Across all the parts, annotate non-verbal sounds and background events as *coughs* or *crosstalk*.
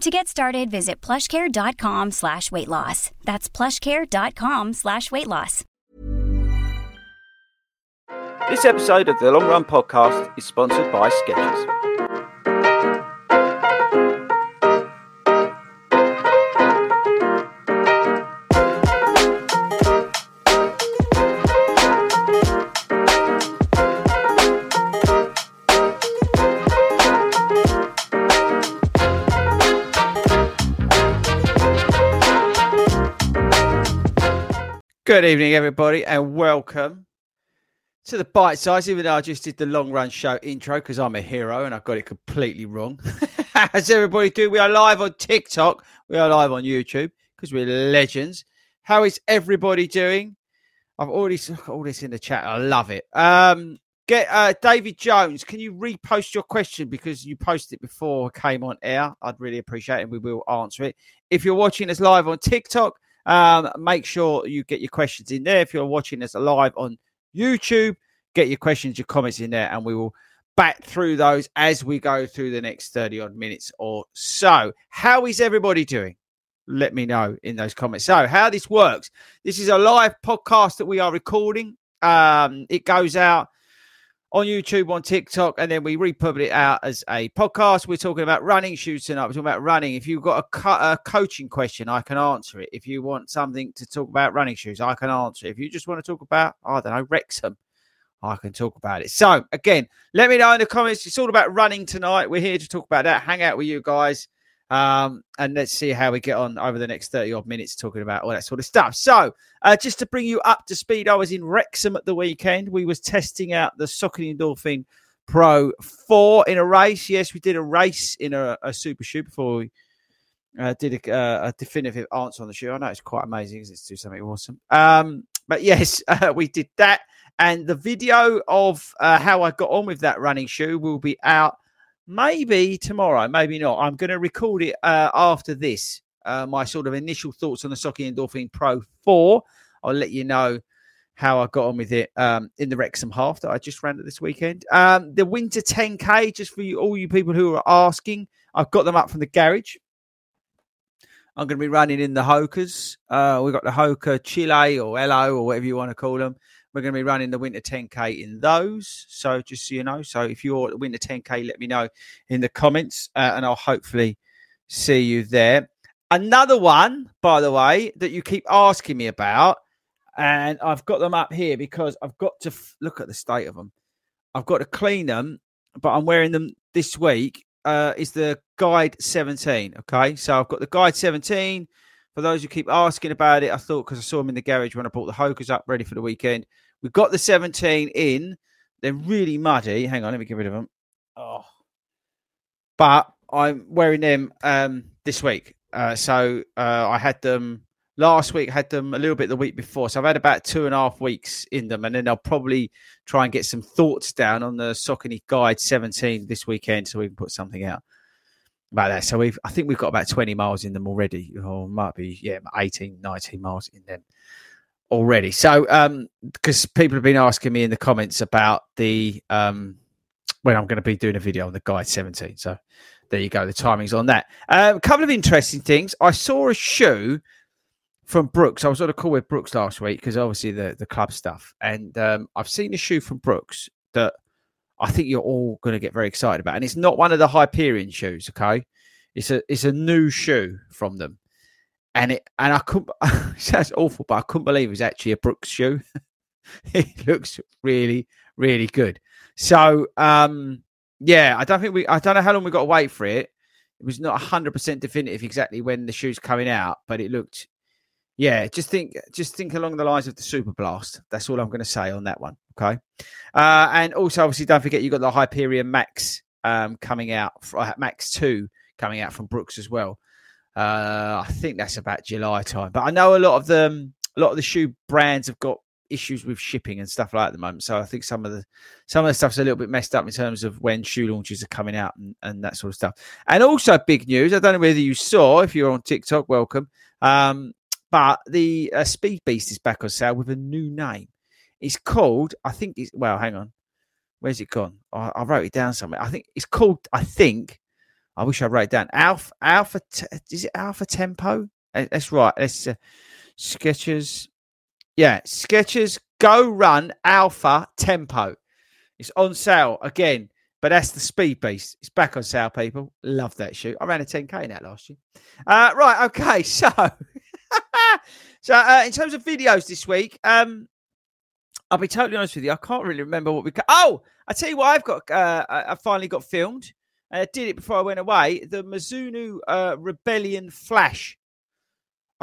To get started, visit plushcare.com slash weight loss. That's plushcare.com slash weight loss. This episode of the Long Run Podcast is sponsored by Skechers. Good evening, everybody, and welcome to the bite size. Even though I just did the long run show intro because I'm a hero and I got it completely wrong. *laughs* As everybody do, we are live on TikTok, we are live on YouTube because we're legends. How is everybody doing? I've already got all this in the chat. I love it. Um, get uh, David Jones. Can you repost your question because you posted it before I came on air? I'd really appreciate it. and We will answer it. If you're watching us live on TikTok. Um, make sure you get your questions in there. If you're watching us live on YouTube, get your questions, your comments in there, and we will back through those as we go through the next 30 odd minutes or so. How is everybody doing? Let me know in those comments. So, how this works this is a live podcast that we are recording. Um, it goes out on YouTube, on TikTok, and then we republish it out as a podcast. We're talking about running shoes tonight. We're talking about running. If you've got a, co- a, coaching question, I can answer it. If you want something to talk about running shoes, I can answer it. If you just want to talk about, I don't know, Wrexham, I can talk about it. So, again, let me know in the comments. It's all about running tonight. We're here to talk about that, hang out with you guys. Um, and let's see how we get on over the next 30 odd minutes talking about all that sort of stuff. So, uh, just to bring you up to speed, I was in Wrexham at the weekend. We was testing out the Saucony Endorphin Pro 4 in a race. Yes, we did a race in a, a super shoe before we uh, did a, uh, a, definitive answer on the shoe. I know it's quite amazing because it's do something awesome. Um, but yes, *laughs* uh, we did that. And the video of uh, how I got on with that running shoe will be out maybe tomorrow, maybe not. I'm going to record it uh, after this. Uh, my sort of initial thoughts on the Saucony Endorphin Pro 4. I'll let you know how I got on with it um, in the Wrexham half that I just ran it this weekend. Um, the Winter 10K, just for you, all you people who are asking, I've got them up from the garage. I'm going to be running in the Hokas. Uh, we've got the Hoka Chile or LO or whatever you want to call them. We're going to be running the Winter 10K in those. So just so you know, so if you're at the Winter 10K, let me know in the comments uh, and I'll hopefully see you there. Another one, by the way, that you keep asking me about, and I've got them up here because I've got to f- look at the state of them. I've got to clean them, but I'm wearing them this week. Uh, is the Guide 17. Okay, so I've got the Guide 17. For those who keep asking about it, I thought because I saw them in the garage when I brought the Hokas up ready for the weekend. We've got the 17 in. They're really muddy. Hang on, let me get rid of them. Oh, but I'm wearing them um, this week. Uh, so uh, I had them last week, had them a little bit the week before. So I've had about two and a half weeks in them, and then I'll probably try and get some thoughts down on the Saucony Guide 17 this weekend, so we can put something out about that. So we've, I think we've got about 20 miles in them already, or might be, yeah, 18, 19 miles in them already. So, um, because people have been asking me in the comments about the um when I'm going to be doing a video on the guide 17. So there you go. The timing's on that. Um, a couple of interesting things. I saw a shoe from Brooks. I was on a call with Brooks last week because obviously the the club stuff, and um, I've seen a shoe from Brooks that I think you're all going to get very excited about, and it's not one of the Hyperion shoes. Okay, it's a it's a new shoe from them, and it and I couldn't. *laughs* that's awful, but I couldn't believe it was actually a Brooks shoe. *laughs* it looks really really good. So um, yeah, I don't think we. I don't know how long we got to wait for it. It was not hundred percent definitive exactly when the shoe's coming out, but it looked. Yeah, just think, just think along the lines of the Super Blast. That's all I'm going to say on that one. Okay, uh, and also obviously don't forget you got the Hyperion Max um, coming out, uh, Max Two coming out from Brooks as well. Uh, I think that's about July time, but I know a lot of them, a lot of the shoe brands have got issues with shipping and stuff like that at the moment. So I think some of the some of the stuff's a little bit messed up in terms of when shoe launches are coming out and, and that sort of stuff. And also big news. I don't know whether you saw if you're on TikTok. Welcome. Um, but the uh, Speed Beast is back on sale with a new name. It's called. I think it's well. Hang on. Where's it gone? I, I wrote it down somewhere. I think it's called. I think. I wish I wrote it down. Alpha. Alpha. Is it Alpha Tempo? Uh, that's right. It's uh, Skechers yeah, Skechers Go Run Alpha Tempo. It's on sale again, but that's the Speed Beast. It's back on sale, people. Love that shoe. I ran a 10k in that last year. Uh, right, okay, *laughs* so so uh, in terms of videos this week, um, I'll be totally honest with you. I can't really remember what we. Ca- oh, I tell you what, I've got. Uh, I finally got filmed. I did it before I went away. The Mizuno uh, Rebellion Flash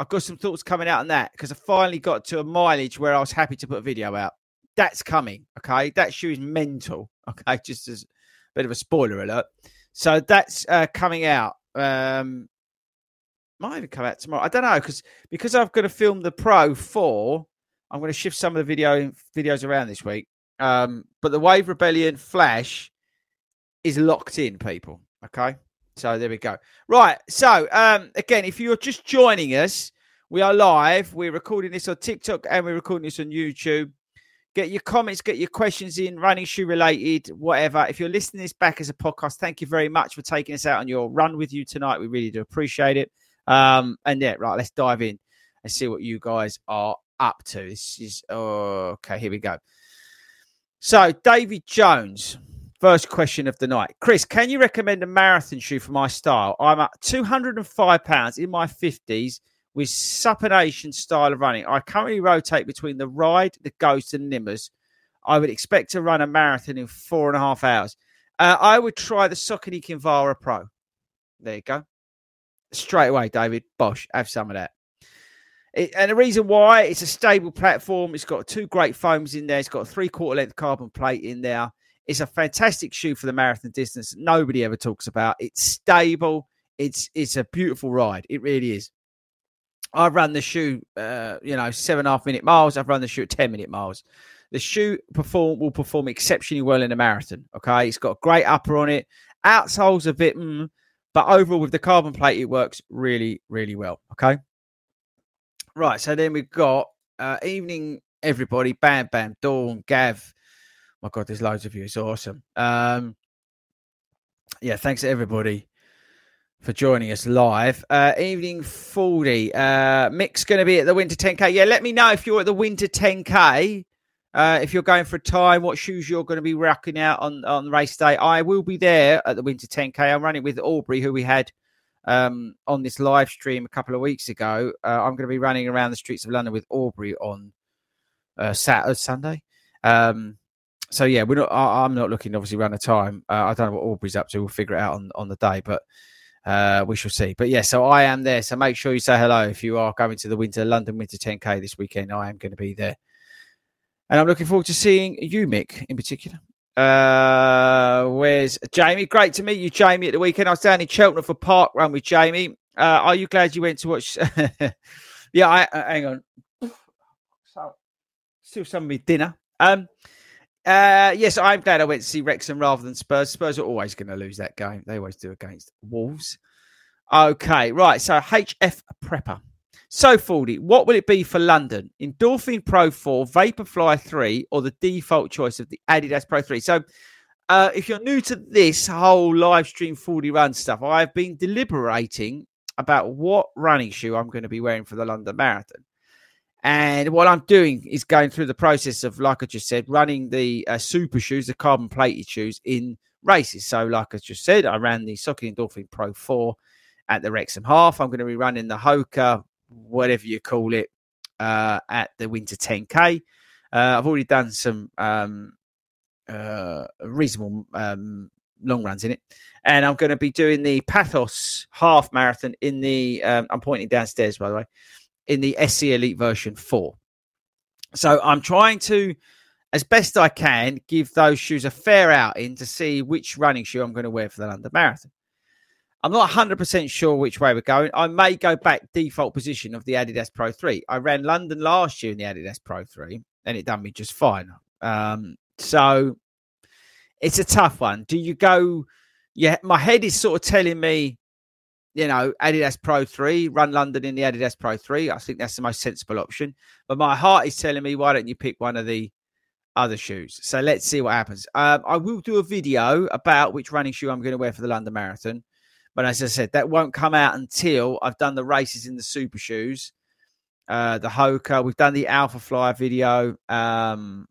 I've got some thoughts coming out on that because I finally got to a mileage where I was happy to put a video out. That's coming. Okay. That shoe is mental. *laughs* Okay. Just as a bit of a spoiler alert. So that's uh, coming out. Um, might even come out tomorrow. I don't know because because I've got to film the Pro 4, I'm going to shift some of the video videos around this week. Um, but the Wave Rebellion Flash is locked in, people. Okay. So there we go. Right. So um, again, if you're just joining us, we are live. We're recording this on TikTok and we're recording this on YouTube. Get your comments, get your questions in, running shoe related, whatever. If you're listening this back as a podcast, thank you very much for taking us out on your run with you tonight. We really do appreciate it. Um, and yeah, right, let's dive in and see what you guys are up to. This is oh, okay. Here we go. So, David Jones. First question of the night. Chris, can you recommend a marathon shoe for my style? I'm at 205 pounds in my 50s with supination style of running. I currently rotate between the Ride, the Ghost, and Nimbus. I would expect to run a marathon in four and a half hours. Uh, I would try the Saucony Kinvara Pro. There you go. Straight away, David. Bosh, have some of that. It, and the reason why it's a stable platform, it's got two great foams in there, it's got a three quarter length carbon plate in there. It's a fantastic shoe for the marathon distance. Nobody ever talks about. It's stable. It's it's a beautiful ride. It really is. I've run the shoe, uh, you know, seven and a half minute miles. I've run the shoe at ten minute miles. The shoe perform will perform exceptionally well in a marathon. Okay, it's got a great upper on it. Outsole's a bit, mm, but overall with the carbon plate, it works really, really well. Okay. Right. So then we've got uh, evening everybody. Bam, bam, Dawn, Gav, my God, there's loads of you. It's awesome. Um, yeah, thanks everybody for joining us live. Uh, evening Fordy. Uh, Mick's going to be at the Winter 10K. Yeah, let me know if you're at the Winter 10K. Uh, if you're going for a time, what shoes you're going to be rocking out on, on race day. I will be there at the Winter 10K. I'm running with Aubrey, who we had um, on this live stream a couple of weeks ago. Uh, I'm going to be running around the streets of London with Aubrey on uh, Saturday, Sunday. Um, so yeah, we're not. I, am not looking obviously around the time. Uh, I don't know what Aubrey's up to. We'll figure it out on on the day, but uh, we shall see. But yeah, so I am there. So make sure you say hello if you are going to the Winter London Winter 10K this weekend. I am going to be there, and I'm looking forward to seeing you, Mick, in particular. Uh, where's Jamie? Great to meet you, Jamie, at the weekend. I was down in Cheltenham for park run with Jamie. Uh, are you glad you went to watch? *laughs* yeah, I uh, hang on. So, still some of me dinner. Um, uh, yes, I'm glad I went to see Wrexham rather than Spurs. Spurs are always going to lose that game. They always do against Wolves. Okay, right. So HF Prepper. So, Fordy, what will it be for London? Endorphin Pro 4, Vaporfly 3, or the default choice of the Adidas Pro 3? So, uh, if you're new to this whole live stream Fordy run stuff, I've been deliberating about what running shoe I'm going to be wearing for the London Marathon. And what I'm doing is going through the process of, like I just said, running the uh, super shoes, the carbon plated shoes in races. So, like I just said, I ran the Saucony Endorphin Pro 4 at the Wrexham Half. I'm going to be running the Hoka, whatever you call it, uh, at the Winter 10K. Uh, I've already done some um, uh, reasonable um, long runs in it. And I'm going to be doing the Paphos half marathon in the, um, I'm pointing downstairs, by the way, in the SC Elite version 4. So I'm trying to, as best I can, give those shoes a fair outing to see which running shoe I'm going to wear for the London Marathon. I'm not 100% sure which way we're going. I may go back default position of the Adidas Pro 3. I ran London last year in the Adidas Pro 3 and it done me just fine. Um, so it's a tough one. Do you go? Yeah, my head is sort of telling me, you know, Adidas Pro 3, run London in the Adidas Pro 3. I think that's the most sensible option. But my heart is telling me, why don't you pick one of the other shoes? So let's see what happens. Um, I will do a video about which running shoe I'm going to wear for the London Marathon. But as I said, that won't come out until I've done the races in the super shoes. Uh, the Hoka. We've done the Alpha Fly video. Um,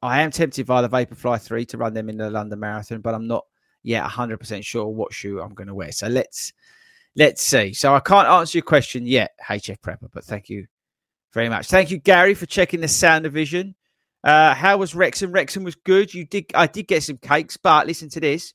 I am tempted by the Vaporfly 3 to run them in the London Marathon, but I'm not yet 100% sure what shoe I'm going to wear. So let's let's see. So I can't answer your question yet, HF Prepper, but thank you very much. Thank you, Gary, for checking the sound division. Uh, how was Wrexham? Wrexham was good. You did. I did get some cakes, but listen to this.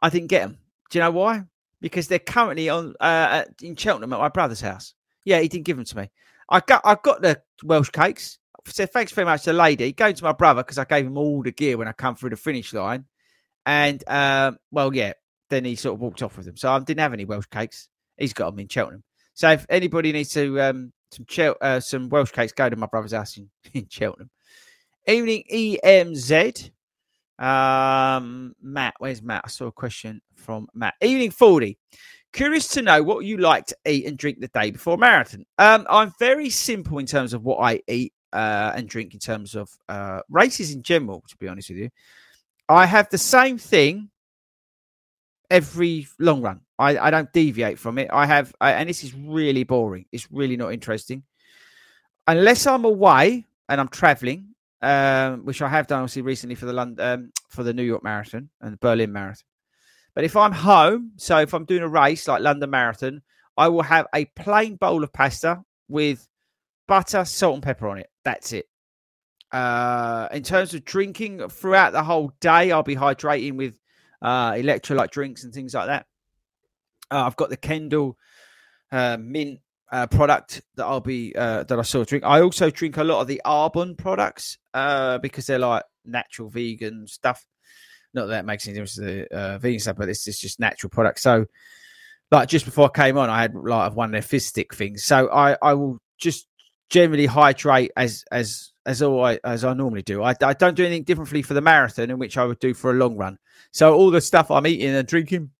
I didn't get them. Do you know why? Because they're currently on uh, in Cheltenham at my brother's house. Yeah, he didn't give them to me. I got I got the Welsh cakes. Said thanks very much to the lady. Going to my brother because I gave him all the gear when I come through the finish line. And um, well, yeah, then he sort of walked off with them. So I didn't have any Welsh cakes. He's got them in Cheltenham. So if anybody needs to um, some Chel- uh, some Welsh cakes, go to my brother's house in, *laughs* in Cheltenham. Evening EMZ. Um, Matt, where's Matt? I saw a question from Matt. Evening Fordy. Curious to know what you like to eat and drink the day before marathon. Um, I'm very simple in terms of what I eat uh, and drink in terms of uh, races in general, to be honest with you. I have the same thing every long run. I, I don't deviate from it. I have, I, and this is really boring. It's really not interesting. Unless I'm away and I'm traveling, um, which I have done obviously recently for the London, um, for the New York Marathon and the Berlin Marathon. But if I'm home, so if I'm doing a race like London Marathon, I will have a plain bowl of pasta with butter, salt, and pepper on it. That's it. Uh, in terms of drinking throughout the whole day, I'll be hydrating with uh, electrolyte drinks and things like that. Uh, I've got the Kendal uh, mint uh, product that I'll be uh, that I of drink. I also drink a lot of the Arbonne products uh, because they're like natural vegan stuff. Not that, that makes any difference to the uh, vegan stuff, but this is just natural products. So, like just before I came on, I had like one of their fizz stick things. So I I will just generally hydrate as as as I, as I normally do. I, I don't do anything differently for the marathon, in which I would do for a long run. So all the stuff I'm eating and drinking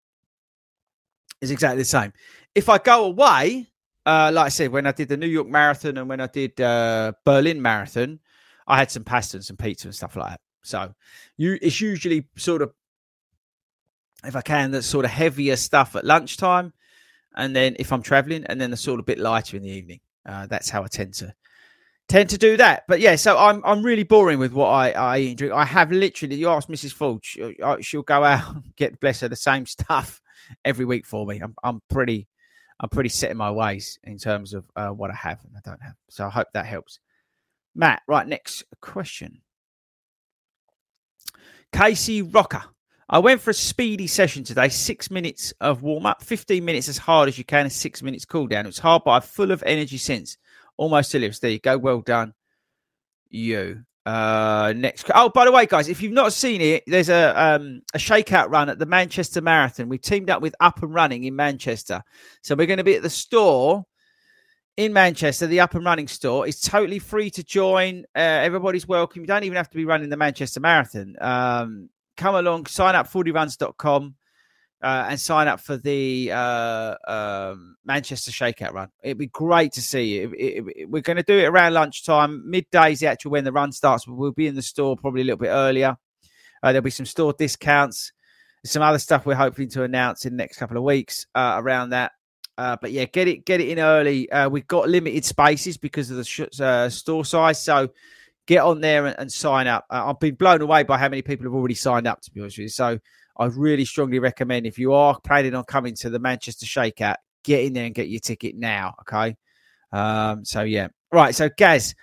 is exactly the same. If I go away, uh, like I said, when I did the New York Marathon and when I did uh, Berlin Marathon, I had some pasta and some pizza and stuff like that. So you, it's usually sort of, if I can, the sort of heavier stuff at lunchtime, and then if I'm traveling, and then the sort of bit lighter in the evening. Uh, that's how I tend to tend to do that. But yeah, so I'm I'm really boring with what I I eat and drink. I have literally. You ask Mrs. Ford, she'll, uh, she'll go out *laughs* get bless her the same stuff *laughs* every week for me. I'm I'm pretty I'm pretty set in my ways in terms of uh, what I have and I don't have. So I hope that helps. Matt, right next question. Casey Rocker. I went for a speedy session today, six minutes of warm up, 15 minutes as hard as you can, and six minutes cool down. It was hard, but I'm full of energy since. Almost delirious. There you go. Well done, you. Uh, next. Oh, by the way, guys, if you've not seen it, there's a um, a shakeout run at the Manchester Marathon. We've teamed up with Up and Running in Manchester, so we're going to be at the store in Manchester, the Up and Running store. It's totally free to join. Uh, everybody's welcome. You don't even have to be running the Manchester Marathon. Um, come along, sign up fordyruns.com. uh, and sign up for the uh, um, Manchester Shakeout run. It'd be great to see you. It, it, it, we're going to do it around lunchtime. Midday is the actual when the run starts. but We'll be in the store probably a little bit earlier. Uh, there'll be some store discounts, some other stuff we're hoping to announce in the next couple of weeks uh, around that. Uh, but yeah, get it get it in early. Uh, we've got limited spaces because of the sh- store size, so get on there and, and sign up. I've been blown away by how many people have already signed up. To be honest with you, so I really strongly recommend if you are planning on coming to the Manchester Shakeout, get in there and get your ticket now. Okay, um, so yeah, right. So Gaz,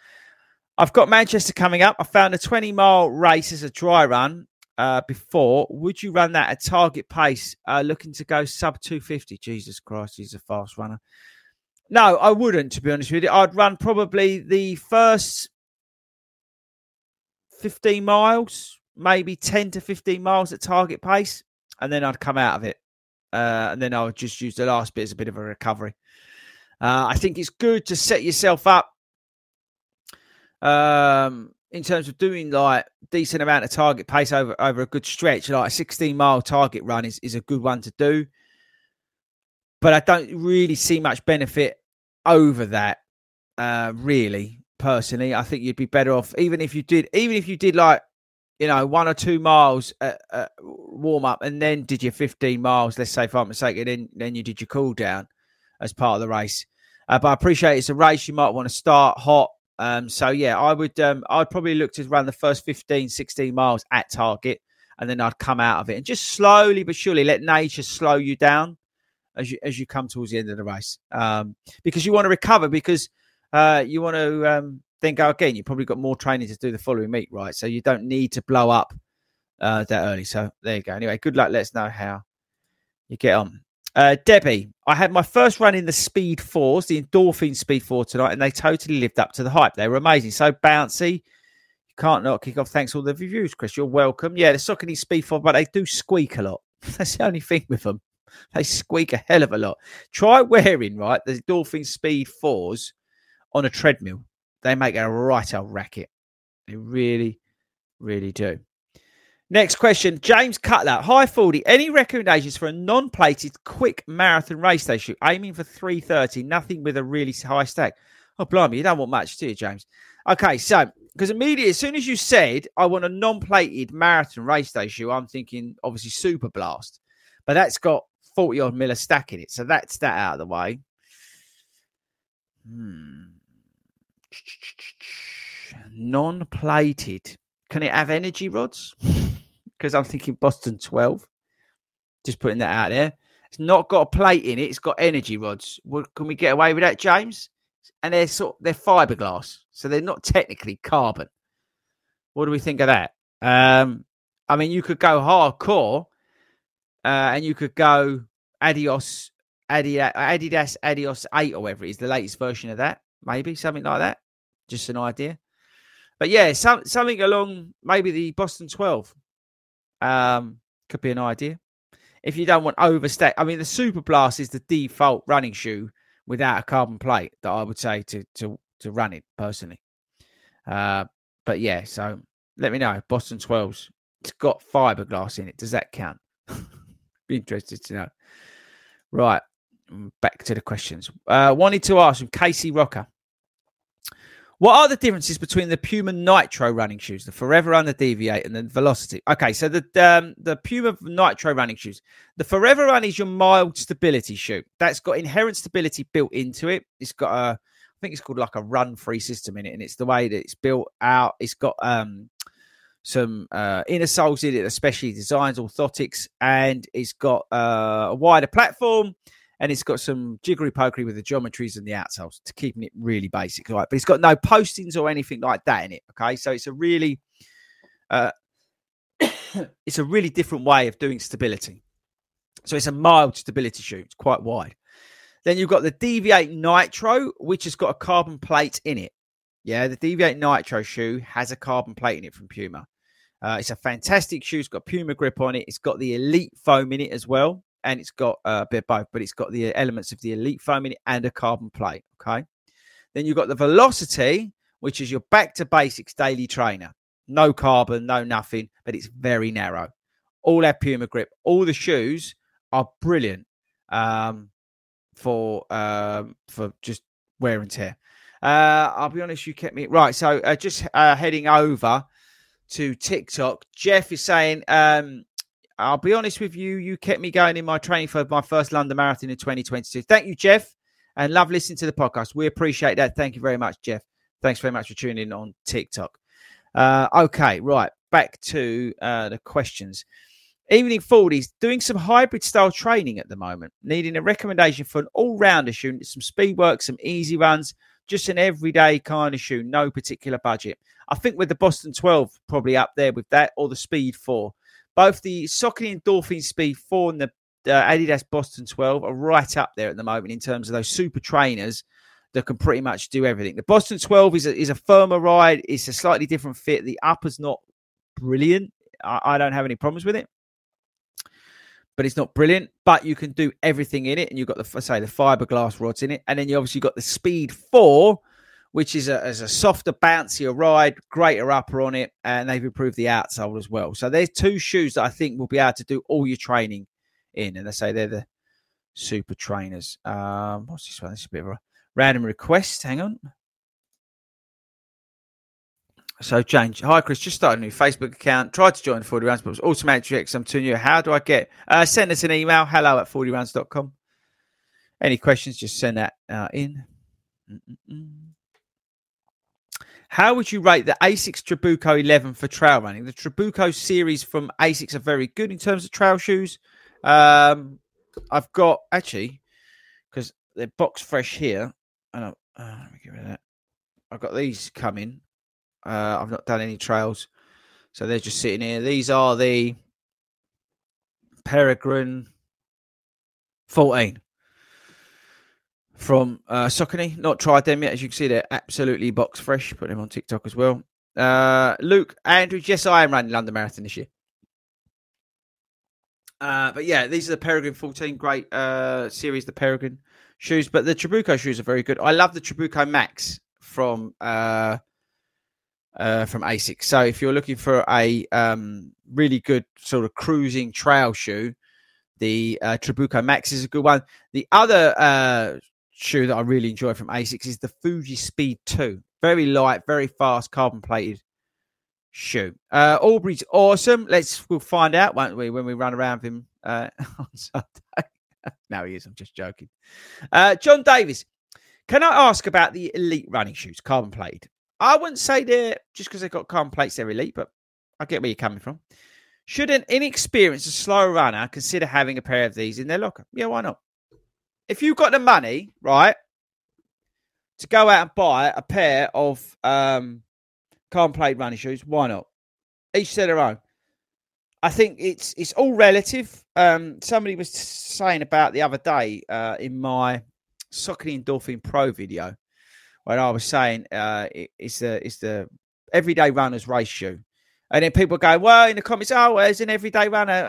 I've got Manchester coming up. I found a 20 mile race as a dry run uh, before. Would you run that at target pace, uh, looking to go sub 250? Jesus Christ, he's a fast runner. No, I wouldn't, to be honest with you. I'd run probably the first 15 miles, maybe 10 to 15 miles at target pace, and then I'd come out of it. Uh, and then I would just use the last bit as a bit of a recovery. Uh, I think it's good to set yourself up um, in terms of doing like decent amount of target pace over over a good stretch, like a 16 mile target run is, is a good one to do. But I don't really see much benefit over that, uh, really. Personally, I think you'd be better off even if you did, even if you did like you know one or two miles at, at warm up and then did your 15 miles. Let's say, for argument's sake, and then then you did your cool down as part of the race. Uh, but I appreciate it's a race. You might want to start hot um, so yeah, I would um, I'd probably look to run the first 15, 16 miles at target, and then I'd come out of it and just slowly but surely let nature slow you down as you as you come towards the end of the race. Um, because you want to recover because uh, you want to um, then go again. You've probably got more training to do the following meet, right? So you don't need to blow up uh, that early. So there you go. Anyway, good luck. Let us know how you get on. Uh, Debbie, I had my first run in the Speed Fours, the Endorphin Speed Four tonight, and they totally lived up to the hype. They were amazing, so bouncy. You can't not kick off. Thanks all the reviews, Chris. You're welcome. Yeah, the Saucony Speed Four, but they do squeak a lot. *laughs* That's the only thing with them. They squeak a hell of a lot. Try wearing right the Endorphin Speed Fours on a treadmill. They make a right old racket. They really, really do. Next question, James Cutler. Hi, Fordy. Any recommendations for a non-plated quick marathon race day shoot? Aiming for 330, nothing with a really high stack. Oh, blimey, you don't want much, do you, James? Okay, so, because immediately, as soon as you said, I want a non-plated marathon race day shoe, I'm thinking, obviously, Super Blast. But that's got 40 odd miller stack in it. So that's that out of the way. Hmm. Non-plated. Can it have energy rods? *laughs* because I'm thinking Boston 12. Just putting that out there. It's not got a plate in it. It's got energy rods. Can we get away with that, James? And they're sort they're fiberglass, so they're not technically carbon. What do we think of that? Um, I mean, you could go hardcore, uh, and you could go Adios, Adidas, Adidas, Adios Eight or whatever it is, the latest version of that, maybe something like that. Just an idea. But yeah, some, something along maybe the Boston 12 um, could be an idea. If you don't want overstay, I mean, the Super Blast is the default running shoe without a carbon plate that I would say to to to run it personally. Uh, but yeah, so let me know. Boston 12s. It's got fiberglass in it. Does that count? *laughs* be interested to know. Right. Back to the questions. Uh, wanted to ask from Casey Rocker. What are the differences between the Puma Nitro running shoes, the Forever Run, the Deviate, and the Velocity? Okay, so the um, the Puma Nitro running shoes, the Forever Run is your mild stability shoe. That's got inherent stability built into it. It's got a, I think it's called like a run-free system in it, and it's the way that it's built out. It's got um, some uh, inner soles in it, especially designs, orthotics, and it's got uh, a wider platform and it's got some jiggery pokery with the geometries and the outsoles to keeping it really basic, right? But it's got no postings or anything like that in it. Okay, so it's a really, uh, *coughs* it's a really different way of doing stability. So it's a mild stability shoe. It's quite wide. Then you've got the Deviate Nitro, which has got a carbon plate in it. Yeah, the Deviate Nitro shoe has a carbon plate in it from Puma. Uh, it's a fantastic shoe. It's got Puma grip on it. It's got the Elite foam in it as well and it's got uh, a bit both, but it's got the elements of the elite foam it and a carbon plate. Okay. Then you've got the velocity, which is your back to basics daily trainer. No carbon, no nothing, but it's very narrow. All that Puma grip. All the shoes are brilliant um, for um, for just wear and tear. Uh, I'll be honest, you kept me right. So uh, just uh, heading over to TikTok, Jeff is saying, um, "I'll be honest with you, you kept me going in my training for my first London Marathon in 2022." Thank you, Jeff, and love listening to the podcast. We appreciate that. Thank you very much, Jeff. Thanks very much for tuning in on TikTok. Uh, okay, right back to uh, the questions. Evening Forties doing some hybrid style training at the moment, needing a recommendation for an all rounder shoe, some speed work, some easy runs, just an everyday kind of shoe, no particular budget. I think with the Boston 12 probably up there with that or the Speed 4. Both the Saucony Endorphin Speed 4 and the uh, Adidas Boston 12 are right up there at the moment in terms of those super trainers that can pretty much do everything. The Boston 12 is a, is a firmer ride. It's a slightly different fit. The upper's not brilliant. I, I don't have any problems with it but it's not brilliant. But you can do everything in it, and you've got the say the fiberglass rods in it, and then you obviously got the Speed Four, which is a, is a softer, bouncier ride, greater upper on it, and they've improved the outsole as well. So there's two shoes that I think will be able to do all your training in, and they say they're the super trainers. Um, what's this one? This is a bit of a random request. Hang on. So, James, hi Chris, just started a new Facebook account. Tried to join 40 rounds, but was automatic X. I'm telling you, how do I get? Uh, send us an email, hello at fordyruns.com. Any questions, just send that uh, in. Mm-mm-mm. How would you rate the Asics Trabuco 11 for trail running? The Trabuco series from Asics are very good in terms of trail shoes. Um, I've got actually because they're box fresh here. I don't. Uh, let me get rid of that. I've got these coming. Uh, I've not done any trails, so they're just sitting here. These are the Peregrine 14 from uh, Saucony. Not tried them yet. As you can see, they're absolutely box fresh. Put them on TikTok as well. Uh, Luke Andrews, yes, I am running London Marathon this year. Uh, but yeah, these are the Peregrine 14. Great uh, series, the Peregrine shoes. But the Trabuco shoes are very good. I love the Trabuco Max from uh, uh, from Asics. So if you're looking for a um, really good sort of cruising trail shoe, the uh, Trabuco Max is a good one. The other uh, shoe that I really enjoy from Asics is the Fuji Speed 2. Very light, very fast, carbon plated shoe. Uh, Aubrey's awesome. Let's we'll find out, won't we, when we run around him uh, *laughs* on Sunday. *laughs* no, he is. I'm just joking. Uh, John Davis, can I ask about the elite running shoes, carbon plated? I wouldn't say they're just because they've got carbon plates, they're elite, but I get where you're coming from. Should an inexperienced, slow runner consider having a pair of these in their locker? Yeah, why not? If you've got the money, right, to go out and buy a pair of um, carbon plate running shoes, why not? Each to their own. I think it's it's all relative. Um, somebody was saying about the other day uh, in my Saucony Endorphin Pro video when I was saying uh, it, it's the it's the everyday runner's race shoe, and then people go, well, in the comments, oh, well, it's an everyday runner.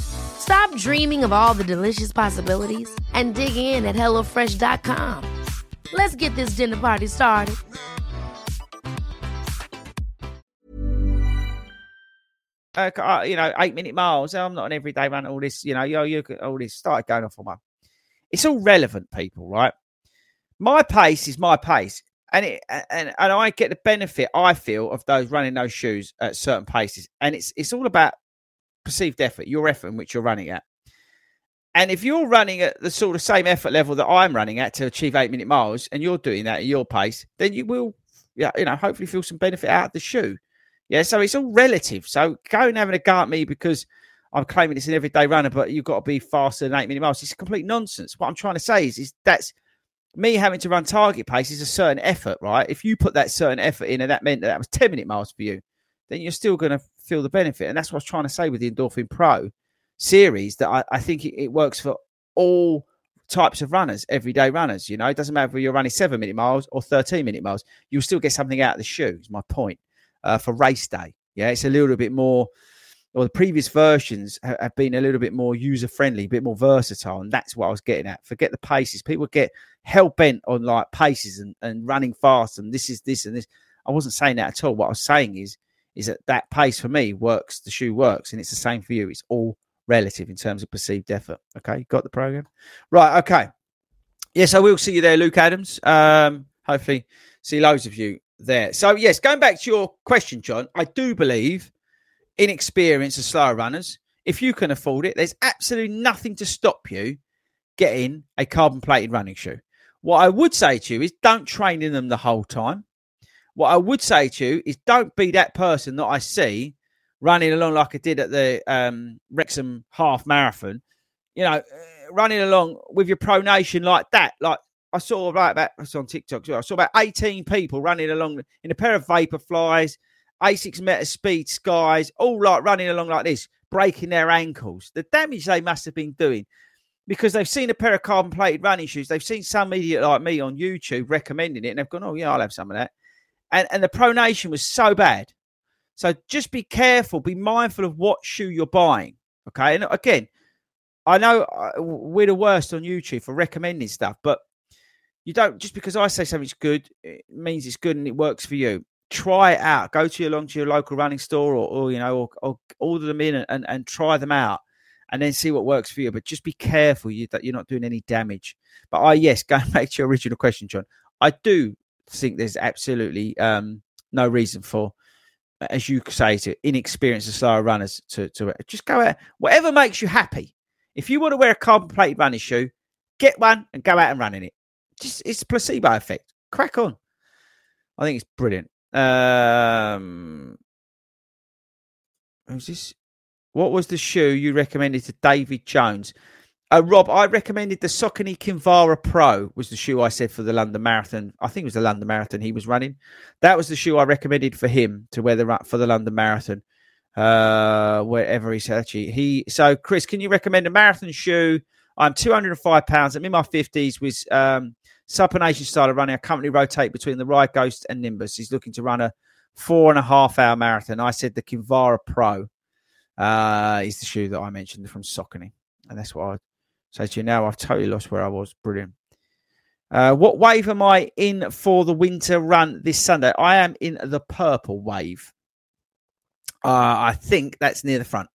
Stop dreaming of all the delicious possibilities and dig in at HelloFresh.com. Let's get this dinner party started. Uh, you know, eight minute miles. I'm not an everyday runner. All this, you know, you, you all this started going off on my. It's all relevant, people, right? my pace is my pace. And it and, and I get the benefit, I feel, of those running those shoes at certain paces. And it's it's all about perceived effort, your effort in which you're running at. And if you're running at the sort of same effort level that I'm running at to achieve eight minute miles, and you're doing that at your pace, then you will yeah, you know, hopefully feel some benefit out of the shoe. Yeah, so it's all relative. So going having a go at me because I'm claiming it's an everyday runner, but you've got to be faster than eight minute miles. It's complete nonsense. What I'm trying to say is, is that's me having to run target pace is a certain effort, right? If you put that certain effort in and that meant that, that was 10 minute miles for you, then you're still going to feel the benefit. And that's what I was trying to say with the Endorphin Pro series that I, I think it, it, works for all types of runners, everyday runners. You know, it doesn't matter if you're running seven minute miles or 13 minute miles, you'll still get something out of the shoe, is my point uh, for race day. Yeah, it's a little bit more, or the previous versions have, have been a little bit more user friendly, a bit more versatile. And that's what I was getting at. Forget the paces. People get hell bent on like paces and, and running fast and this is this and this. I wasn't saying that at all. What I was saying is, is that that pace for me works, the shoe works, and it's the same for you. It's all relative in terms of perceived effort. Okay, got the program? Right, okay. Yes, I will see you there, Luke Adams. Um, hopefully, see loads of you there. So, yes, going back to your question, John, I do believe inexperienced and slower runners, if you can afford it, there's absolutely nothing to stop you getting a carbon plated running shoe. What I would say to you is don't train in them the whole time. What I would say to you is don't be that person that I see running along like I did at the um, Wrexham half marathon. You know, uh, running along with your pronation like that. Like I saw right about it's on TikTok. I saw about 18 people running along in a pair of Vaporflies, Asics Meta Speed Skies, all like running along like this, breaking their ankles. The damage they must have been doing because they've seen a pair of carbon plated running shoes. They've seen some idiot like me on YouTube recommending it, and they've gone, "Oh yeah, I'll have some of that." And and the pronation was so bad. So just be careful, be mindful of what shoe you're buying. Okay, and again, I know uh, we're the worst on YouTube for recommending stuff, but you don't just because I say something's good, it means it's good and it works for you. Try it out. Go to your along to your local running store, or, or you know, or, or order them in and, and, try them out and then see what works for you. But just be careful you, that you're not doing any damage. But I, yes, *laughs* going back to your original question, John, I do think there's absolutely um, no reason for, as you say, to inexperienced and slower runners to, to just go out. Whatever makes you happy. If you want to wear a carbon plate running shoe, get one and go out and run in it. Just it's a placebo effect. Crack on. I think it's brilliant. Um, who's this? What was the shoe you recommended to David Jones? Uh, Rob, I recommended the Saucony Kinvara Pro was the shoe I said for the London Marathon. I think it was the London Marathon he was running. That was the shoe I recommended for him to wear the for the London Marathon. Uh, wherever he's actually he. So, Chris, can you recommend a marathon shoe? I'm 205 pounds. I'm in my 50s. With um, supination style of running. I currently rotate between the Ride Ghost and Nimbus. He's looking to run a four and a half hour marathon. I said the Kinvara Pro uh, is the shoe that I mentioned from Saucony. And that's what I'd say to you now. I've totally lost where I was. Brilliant. Uh, what wave am I in for the winter run this Sunday? I am in the purple wave. Uh, I think that's near the front,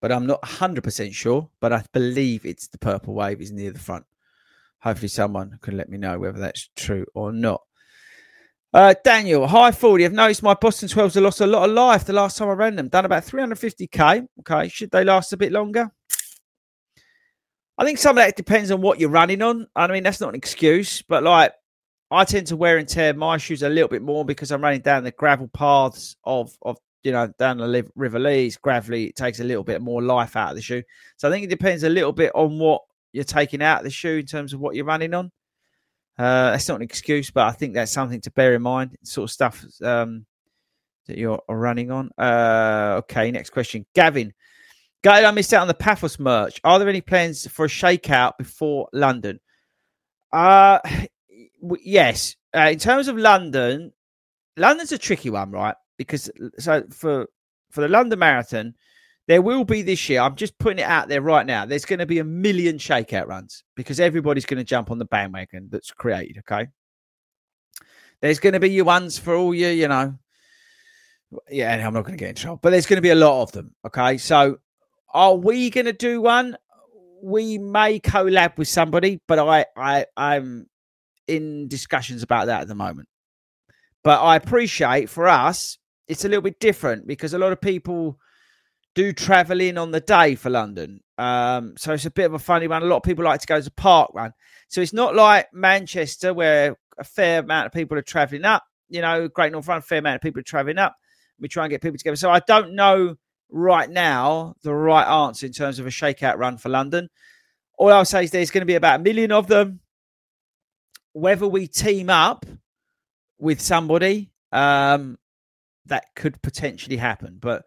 but I'm not 100% sure. But I believe it's the purple wave is near the front. Hopefully, someone can let me know whether that's true or not. Uh, Daniel, hi Fordy. I've noticed my Boston 12s have lost a lot of life the last time I ran them. Done about 350k. Okay. Should they last a bit longer? I think some of that depends on what you're running on. I mean, that's not an excuse, but like I tend to wear and tear my shoes a little bit more because I'm running down the gravel paths of, of you know, down the River Lee. It's gravelly. It takes a little bit more life out of the shoe. So I think it depends a little bit on what you're taking out of the shoe in terms of what you're running on. Uh, that's not an excuse, but I think that's something to bear in mind. Sort of stuff um, that you're running on. Uh, okay, next question, Gavin. Gavin, I missed out on the Paphos merch. Are there any plans for a shakeout before London? Uh, *sighs* yes. Uh, in terms of London, London's a tricky one, right? Because so for for the London Marathon, there will be this year. I'm just putting it out there right now. There's going to be a million shakeout runs because everybody's going to jump on the bandwagon that's created. Okay. There's going to be your ones for all your, you know, yeah, and I'm not going to get in trouble, but there's going to be a lot of them. Okay. So are we going to do one? We may collab with somebody, but I, I, I'm in discussions about that at the moment. But I appreciate for us, it's a little bit different because a lot of people do travel in on the day for London. Um, so it's a bit of a funny one. A lot of people like to go to park run. So it's not like Manchester where a fair amount of people are travelling up. you know, Great North Run, fair amount of people are traveling up. We try and get people together. So I don't know right now the right answer in terms of a shakeout run for London. All I'll say is there's going to be about a million of them. Whether we team up with somebody, um, that could potentially happen. But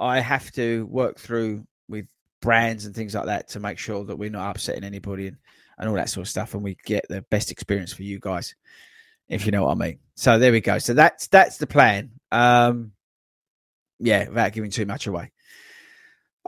I have to work through with brands and things like that to make sure that we're not upsetting anybody and, and all that sort of stuff, and we get the best experience for you guys, if you know what I mean. So there we go. So that's that's the plan. Um, yeah, without giving too much away.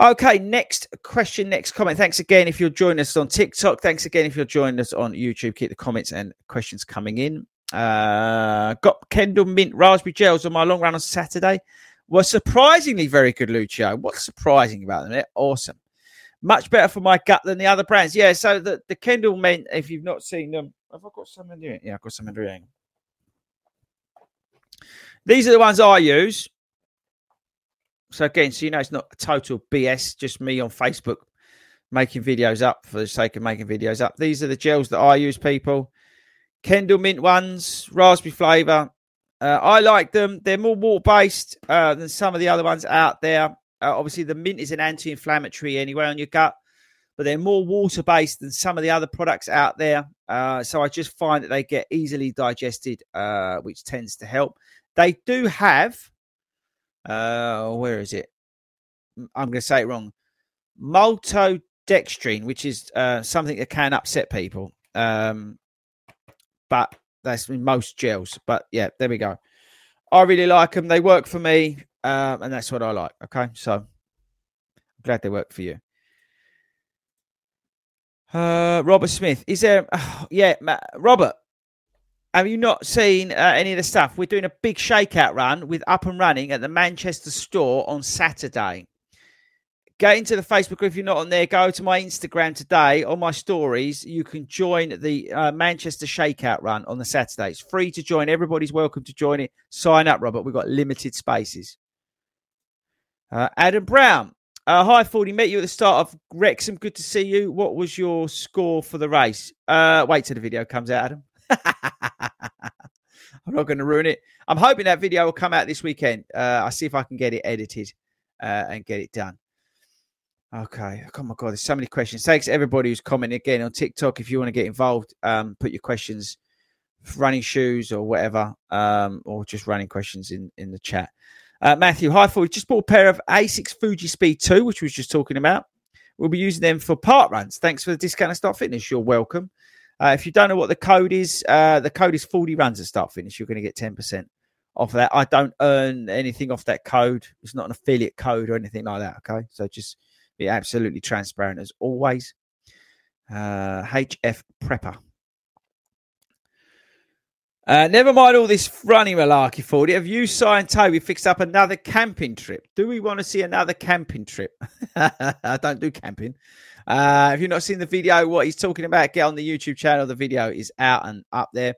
Okay, next question, next comment. Thanks again if you're joining us on TikTok. Thanks again if you're joining us on YouTube. Keep the comments and questions coming in. Uh, got Kendal Mint raspberry gels on my long run on Saturday. Were surprisingly very good, Lucio. What's surprising about them? They're awesome. Much better for my gut than the other brands. Yeah, so the, the Kendal Mint, if you've not seen them, have I got some in there? Yeah, I've got some in there. These are the ones I use. So again, so you know it's not a total BS, just me on Facebook making videos up for the sake of making videos up. These are the gels that I use, people. Kendal Mint ones, raspberry flavour. Uh, I like them. They're more water based uh, than some of the other ones out there. Uh, obviously, the mint is an anti inflammatory anyway on your gut, but they're more water based than some of the other products out there. Uh, so I just find that they get easily digested, uh, which tends to help. They do have, uh, where is it? I'm going to say it wrong. Maltodextrin, which is uh, something that can upset people. Um, but that's in most gels. But yeah, there we go. I really like them. They work for me, um, and that's what I like. Okay, so I'm glad they work for you. Uh, Robert Smith, is there? *sighs* Yeah, Robert. Have you not seen uh, any of the stuff? We're doing a big shakeout run with up and running at the Manchester store on Saturday. Get into the Facebook group if you're not on there. Go to my Instagram today on my stories. You can join the uh, Manchester Shakeout Run on the Saturday. It's free to join. Everybody's welcome to join it. Sign up, Robert. We've got limited spaces. Uh, Adam Brown. Uh, hi, Fordy. Met you at the start of Wrexham. Good to see you. What was your score for the race? Uh, wait till the video comes out, Adam. *laughs* I'm not going to ruin it. I'm hoping that video will come out this weekend. Uh, I'll see if I can get it edited uh, and get it done. Okay. Oh my God, there's so many questions. Thanks everybody who's commenting again on TikTok. If you want to get involved, um, put your questions, running shoes or whatever, um, or just running questions in in the chat. Uh, Matthew Highfield just bought a pair of Asics Fuji Speed 2, which we was just talking about. We'll be using them for part runs. Thanks for the discount at Start Fitness. You're welcome. Uh, if you don't know what the code is, uh, the code is Fordy runs at Start Fitness. You're going to get 10% off that. I don't earn anything off that code. It's not an affiliate code or anything like that. Okay. So just be absolutely transparent as always. Uh, HF Prepper. Uh, never mind all this running malarkey for you. Have you, Si, Toby fixed up another camping trip? Do we want to see another camping trip? I *laughs* don't do camping. Uh, if you've not seen the video, what he's talking about, get on the YouTube channel. The video is out and up there.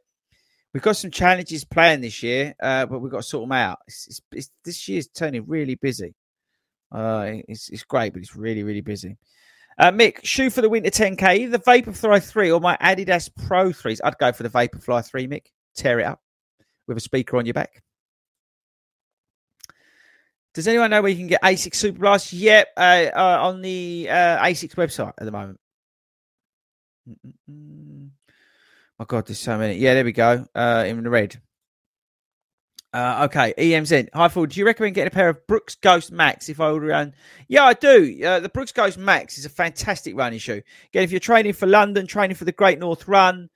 We've got some challenges planned this year, uh, but we've got to sort them out. It's, it's, it's, this year's turning really busy. Uh, it's, it's great, but it's really, really busy. Uh, Mick, shoe for the winter 10K, either the Vaporfly 3 or my Adidas Pro 3s. I'd go for the Vaporfly 3, Mick. Tear it up with a speaker on your back. Does anyone know where you can get ASICS Super Blast? Yep, uh, uh, on the uh, ASICS website at the moment. Mm-mm-mm. My God, there's so many. Yeah, there we go. Uh, in the red. Uh, okay, EMZ. Hi, Ford. Do you recommend getting a pair of Brooks Ghost Max if I order around? Yeah, I do. Uh, the Brooks Ghost Max is a fantastic running shoe. Again, if you're training for London, training for the Great North Run,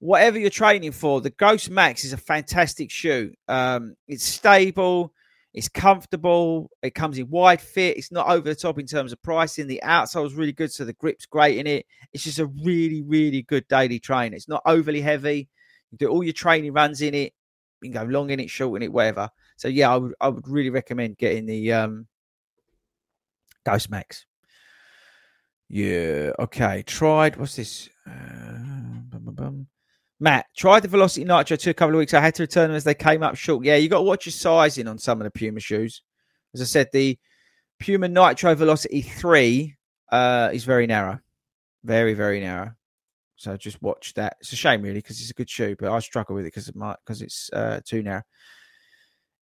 whatever you're training for, the Ghost Max is a fantastic shoe. Um, it's stable, it's comfortable, it comes in wide fit, it's not over the top in terms of pricing. The outsole is really good, so the grip's great in it. It's just a really, really good daily trainer. It's not overly heavy. You do all your training runs in it. You can go long in it, short in it, whatever. So yeah, I would I would really recommend getting the um Ghost Max. Yeah. Okay. Tried. What's this? Uh, bum, bum, bum. Matt tried the Velocity Nitro two a couple of weeks. I had to return them as they came up short. Yeah, you got to watch your sizing on some of the Puma shoes. As I said, the Puma Nitro Velocity three uh, is very narrow, very very narrow. So just watch that. It's a shame, really, because it's a good shoe, but I struggle with it because my because it's uh, too narrow.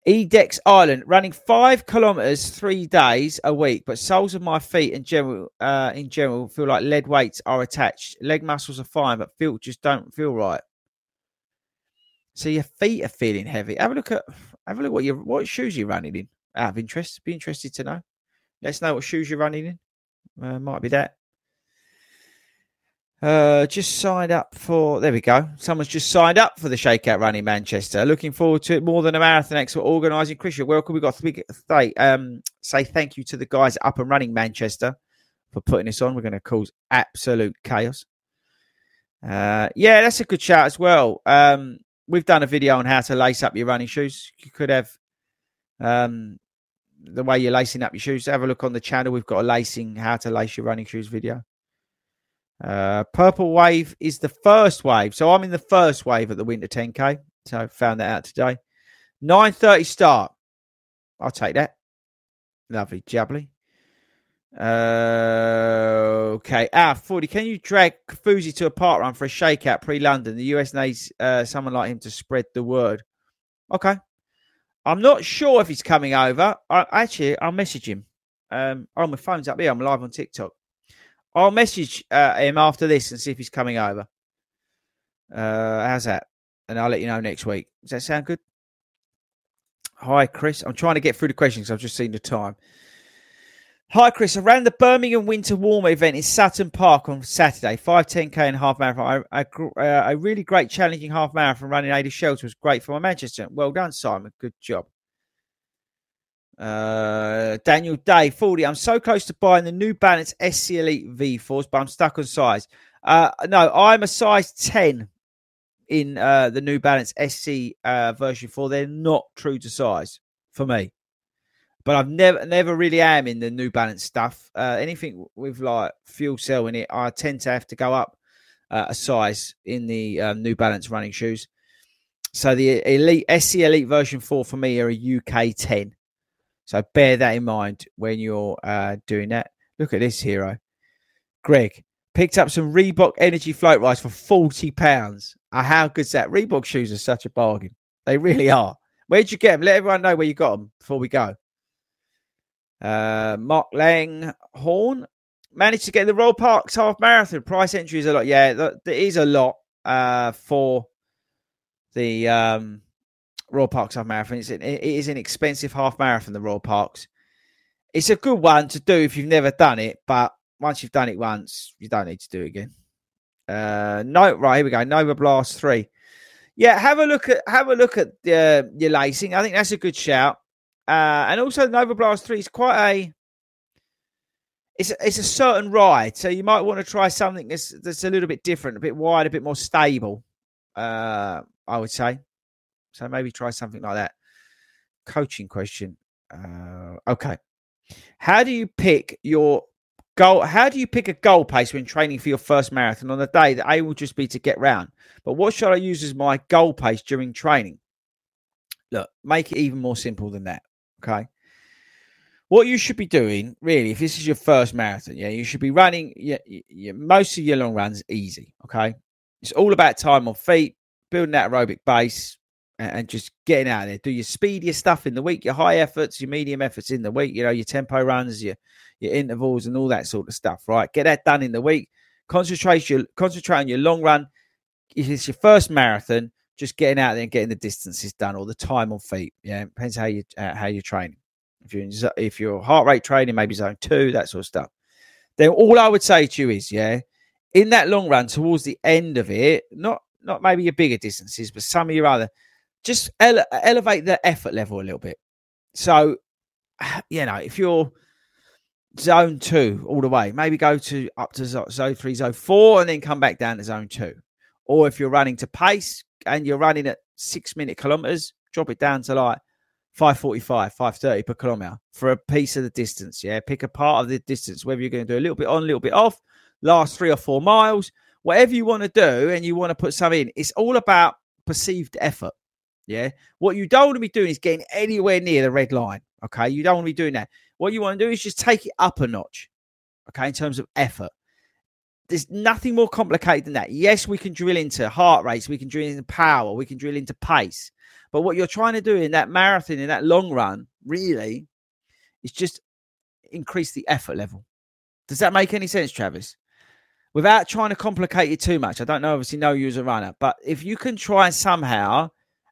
Edex Island, running five kilometers three days a week, but soles of my feet in general, uh, in general, feel like lead weights are attached. Leg muscles are fine, but feel just don't feel right. So your feet are feeling heavy. Have a look at have a look what your what shoes you're running in. Out of interest, be interested to know. Let's know what shoes you're running in. Uh, might be that. Uh, just signed up for. There we go. Someone's just signed up for the Shakeout Run in Manchester. Looking forward to it more than a marathon expert organising. Christian, welcome. We've got three. Say, um, say thank you to the guys Up and Running Manchester for putting this on. We're going to cause absolute chaos. Uh, yeah, that's a good shout as well. Um, we've done a video on how to lace up your running shoes. You could have um, the way you're lacing up your shoes. Have a look on the channel. We've got a lacing how to lace your running shoes video. Uh, purple wave is the first wave. So I'm in the first wave at the winter 10K. So I found that out today. 9.30 start. I'll take that. Lovely, jubbly. Uh, okay. Ah, Fordy. Can you drag Fuzi to a park run for a shakeout pre London? The US needs uh, someone like him to spread the word. Okay. I'm not sure if he's coming over. I, actually, I'll message him. Um, oh, my phone's up here. I'm live on TikTok. I'll message uh, him after this and see if he's coming over. Uh, how's that? And I'll let you know next week. Does that sound good? Hi, Chris. I'm trying to get through the questions. I've just seen the time. Hi, Chris. I ran the Birmingham Winter Warmer event in Sutton Park on Saturday, 5, 10K and half marathon. I, I, uh, a really great, challenging half marathon running 80 shelter was great for my Manchester. Well done, Simon. Good job. Uh, Daniel Day, Fordy. I'm so close to buying the New Balance SC Elite V4, but I'm stuck on size. Uh, no, I'm a size 10 in uh, the New Balance SC uh, version 4. They're not true to size for me. But I've never, never really am in the New Balance stuff. Uh, anything with like FuelCell in it, I tend to have to go up uh, a size in the um, New Balance running shoes. So the Elite SC Elite version 4 for me are a UK 10. So bear that in mind when you're uh, doing that. Look at this hero. Greg picked up some Reebok Energy Floatride for £40. Uh, how good's that? Reebok shoes are such a bargain. They really are. Where'd you get them? Let everyone know where you got them before we go. Uh, Mark Lang Horn managed to get the Royal Parks half marathon. Price entry is a lot. Yeah, there is a lot uh, for the um, Royal Parks half marathon. It's an, it is an expensive half marathon, the Royal Parks. It's a good one to do if you've never done it, but once you've done it once, you don't need to do it again. Uh, no, right here we go. Nova Blast three. Yeah, have a look at have a look at uh, your lacing. I think that's a good shout. Uh, and also Nova Blast three is quite a it's a, it's a certain ride, so you might want to try something that's that's a little bit different, a bit wide, a bit more stable. Uh, I would say. So maybe try something like that. Coaching question. Uh, okay. How do you pick your goal? How do you pick a goal pace when training for your first marathon on a day that A will just be to get round? But what should I use as my goal pace during training? Look, make it even more simple than that. Okay. What you should be doing, really, if this is your first marathon, yeah, you should be running yeah, most of your long runs easy. Okay. It's all about time on feet, building that aerobic base, and just getting out there. Do your speedier stuff in the week, your high efforts, your medium efforts in the week, you know, your tempo runs, your your intervals and all that sort of stuff, right? Get that done in the week. Concentrate your concentrate on your long run. If it's your first marathon, just getting out there and getting the distances done or the time on feet. Yeah, depends how you uh, how you're training. If you're if you're heart rate training, maybe zone two, that sort of stuff. Then all I would say to you is, yeah, in that long run towards the end of it, not not maybe your bigger distances, but some of your other just ele- elevate the effort level a little bit. So, *sighs* you know, if you're zone two all the way, maybe go to up to zone three, zone four, and then come back down to zone two. Or if you're running to pace and you're running at six minute kilometers, drop it down to like 545, 530 per kilometer for a piece of the distance. Yeah. Pick a part of the distance, whether you're going to do a little bit on, a little bit off, last three or four miles, whatever you want to do, and you want to put some in. It's all about perceived effort. Yeah. What you don't want to be doing is getting anywhere near the red line. Okay. You don't want to be doing that. What you want to do is just take it up a notch. Okay. In terms of effort, there's nothing more complicated than that. Yes, we can drill into heart rates, we can drill into power, we can drill into pace. But what you're trying to do in that marathon, in that long run, really, is just increase the effort level. Does that make any sense, Travis? Without trying to complicate it too much. I don't know, obviously, know you as a runner, but if you can try somehow,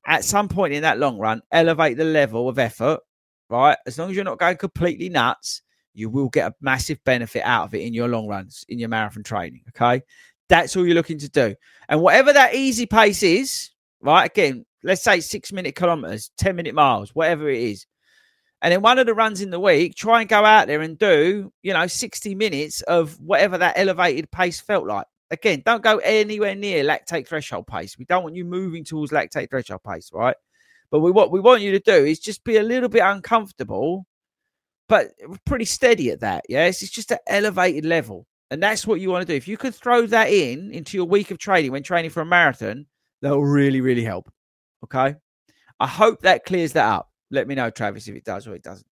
at some point in that long run, elevate the level of effort, right? As long as you're not going completely nuts, you will get a massive benefit out of it in your long runs, in your marathon training. Okay. That's all you're looking to do. And whatever that easy pace is, right? Again, let's say six minute kilometers, 10 minute miles, whatever it is. And then one of the runs in the week, try and go out there and do, you know, 60 minutes of whatever that elevated pace felt like. Again, don't go anywhere near lactate threshold pace. We don't want you moving towards lactate threshold pace, right? But we, what we want you to do is just be a little bit uncomfortable but pretty steady at that. Yes, it's just an elevated level, and that's what you want to do. If you can throw that in into your week of training when training for a marathon, that'll really, really help. Okay, I hope that clears that up. Let me know, Travis, if it does or it doesn't.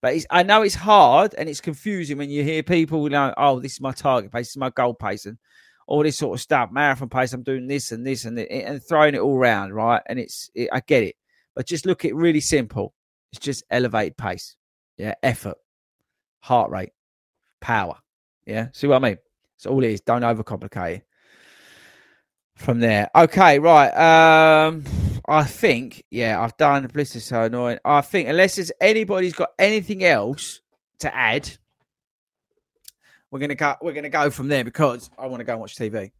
But I know it's hard and it's confusing when you hear people you know, oh, this is my target pace, this is my goal pace, and all this sort of stuff. Marathon pace, I'm doing this and this and and throwing it all around, right? And it's, it, I get it, but just look at really simple. It's just elevated pace. Yeah, effort, heart rate, power. Yeah, see what I mean? It's all it is. Don't overcomplicate it. From there, okay, right. Um, I think, yeah, I've done. Bliss is so annoying. I think unless there's anybody's got anything else to add, we're gonna go. We're gonna go from there because I want to go and watch TV.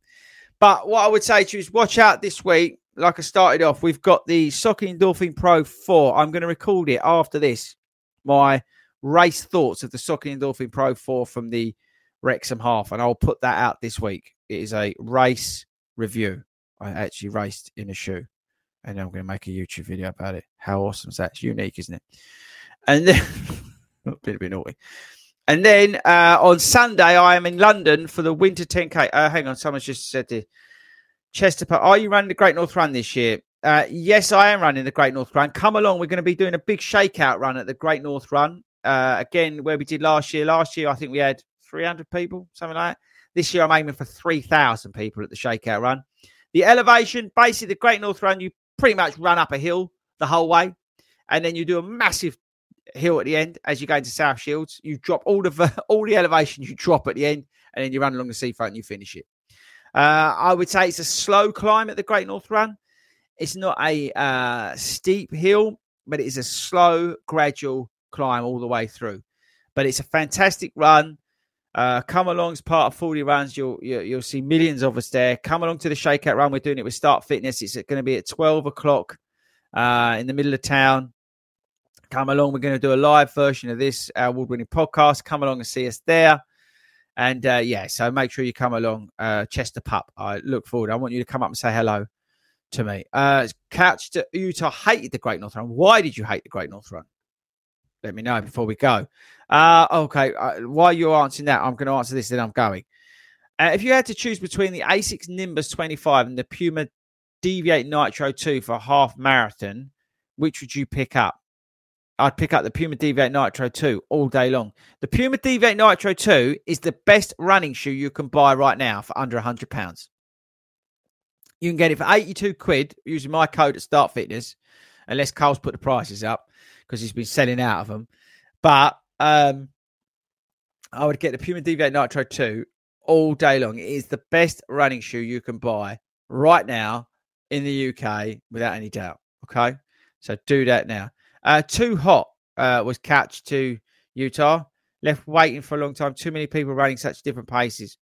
But what I would say to you is watch out this week. Like I started off, we've got the Saucony Endorphin Pro 4. I'm going to record it after this my race thoughts of the Saucony Endorphin Pro 4 from the Wrexham half, and I'll put that out this week. It is a race review. I actually raced in a shoe, and I'm going to make a YouTube video about it. How awesome is that? It's unique, isn't it? And then, *laughs* a bit, a bit naughty. And then uh, on Sunday, I am in London for the Winter 10K. Uh, hang on, someone's just said to Chester, are you running the Great North Run this year? Uh, yes, I am running the Great North Run. Come along. We're going to be doing a big shakeout run at the Great North Run. Uh, again, where we did last year. Last year, I think we had 300 people, something like that. This year, I'm aiming for 3,000 people at the shakeout run. The elevation, basically, the Great North Run, you pretty much run up a hill the whole way. And then you do a massive hill at the end as you go into South Shields. You drop all the *laughs* all the elevation you drop at the end, and then you run along the seafront and you finish it. Uh, I would say it's a slow climb at the Great North Run. It's not a uh, steep hill, but it is a slow, gradual climb all the way through. But it's a fantastic run. Uh, come along as part of Fordy runs. You'll, you'll see millions of us there. Come along to the shakeout run. We're doing it with Start Fitness. It's going to be at 12 o'clock uh, in the middle of town. Come along. We're going to do a live version of this award winning podcast. Come along and see us there. And uh, yeah, so make sure you come along. Uh, Chester Pup. I look forward. I want you to come up and say hello to me. Uh, Couch to Utah hated the Great North Run. Why did you hate the Great North Run? Let me know before we go. Uh, okay, uh, while you're answering that, I'm going to answer this, then I'm going. Uh, if you had to choose between the Asics Nimbus 25 and the Puma Deviate Nitro 2 for half marathon, which would you pick up? I'd pick up the Puma Deviate Nitro 2 all day long. The Puma Deviate Nitro 2 is the best running shoe you can buy right now for under £100. You can get it for 82 quid using my code at Start Fitness, unless Carl's put the prices up because he's been selling out of them. But um, I would get the Puma Deviate Nitro 2 all day long. It is the best running shoe you can buy right now in the UK without any doubt. Okay. So do that now. Uh, too hot uh, was catch to Utah. Left waiting for a long time. Too many people running such different paces.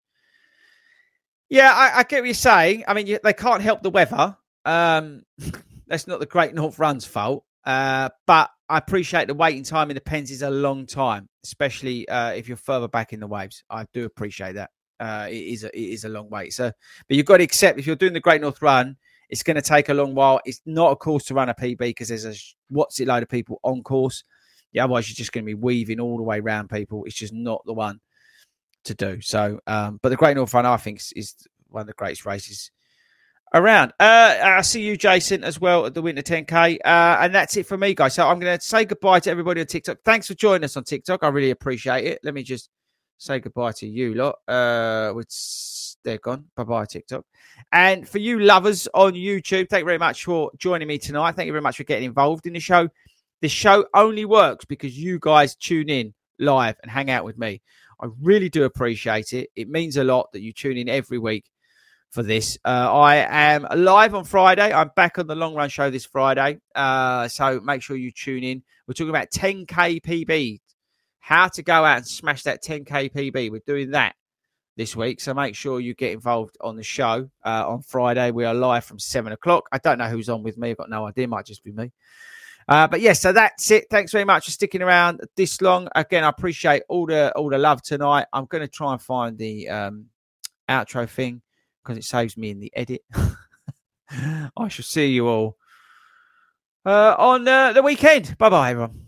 Yeah, I, I, get what you're saying. I mean, you, they can't help the weather. Um, *laughs* that's not the Great North Run's fault. Uh, but I appreciate the waiting time in the pens is a long time, especially uh, if you're further back in the waves. I do appreciate that. Uh, it is a, it is a long wait. So, but you've got to accept if you're doing the Great North Run, it's going to take a long while. It's not a course to run a PB because there's a what's it load of people on course. Yeah, otherwise you're just going to be weaving all the way around people. It's just not the one to do. So, um, but the Great North Run, I think, is, is one of the greatest races around. Uh, I see you, Jason, as well at the Winter 10K. Uh, and that's it for me, guys. So I'm going to say goodbye to everybody on TikTok. Thanks for joining us on TikTok. I really appreciate it. Let me just say goodbye to you lot. Uh, which they're gone. Bye bye, TikTok. And for you lovers on YouTube, thank you very much for joining me tonight. Thank you very much for getting involved in the show. The show only works because you guys tune in live and hang out with me. I really do appreciate it. It means a lot that you tune in every week for this. Uh, I am live on Friday. I'm back on the long run show this Friday. Uh, so make sure you tune in. We're talking about 10K PB, how to go out and smash that 10K PB. We're doing that this week. So make sure you get involved on the show uh, on Friday. We are live from seven o'clock. I don't know who's on with me. I've got no idea. It might just be me. Uh, but yes, so that's it. Thanks very much for sticking around this long. Again, I appreciate all the all the love tonight. I'm going to try and find the um, outro thing because it saves me in the edit. *laughs* I shall see you all uh, on uh, the weekend. Bye bye, everyone.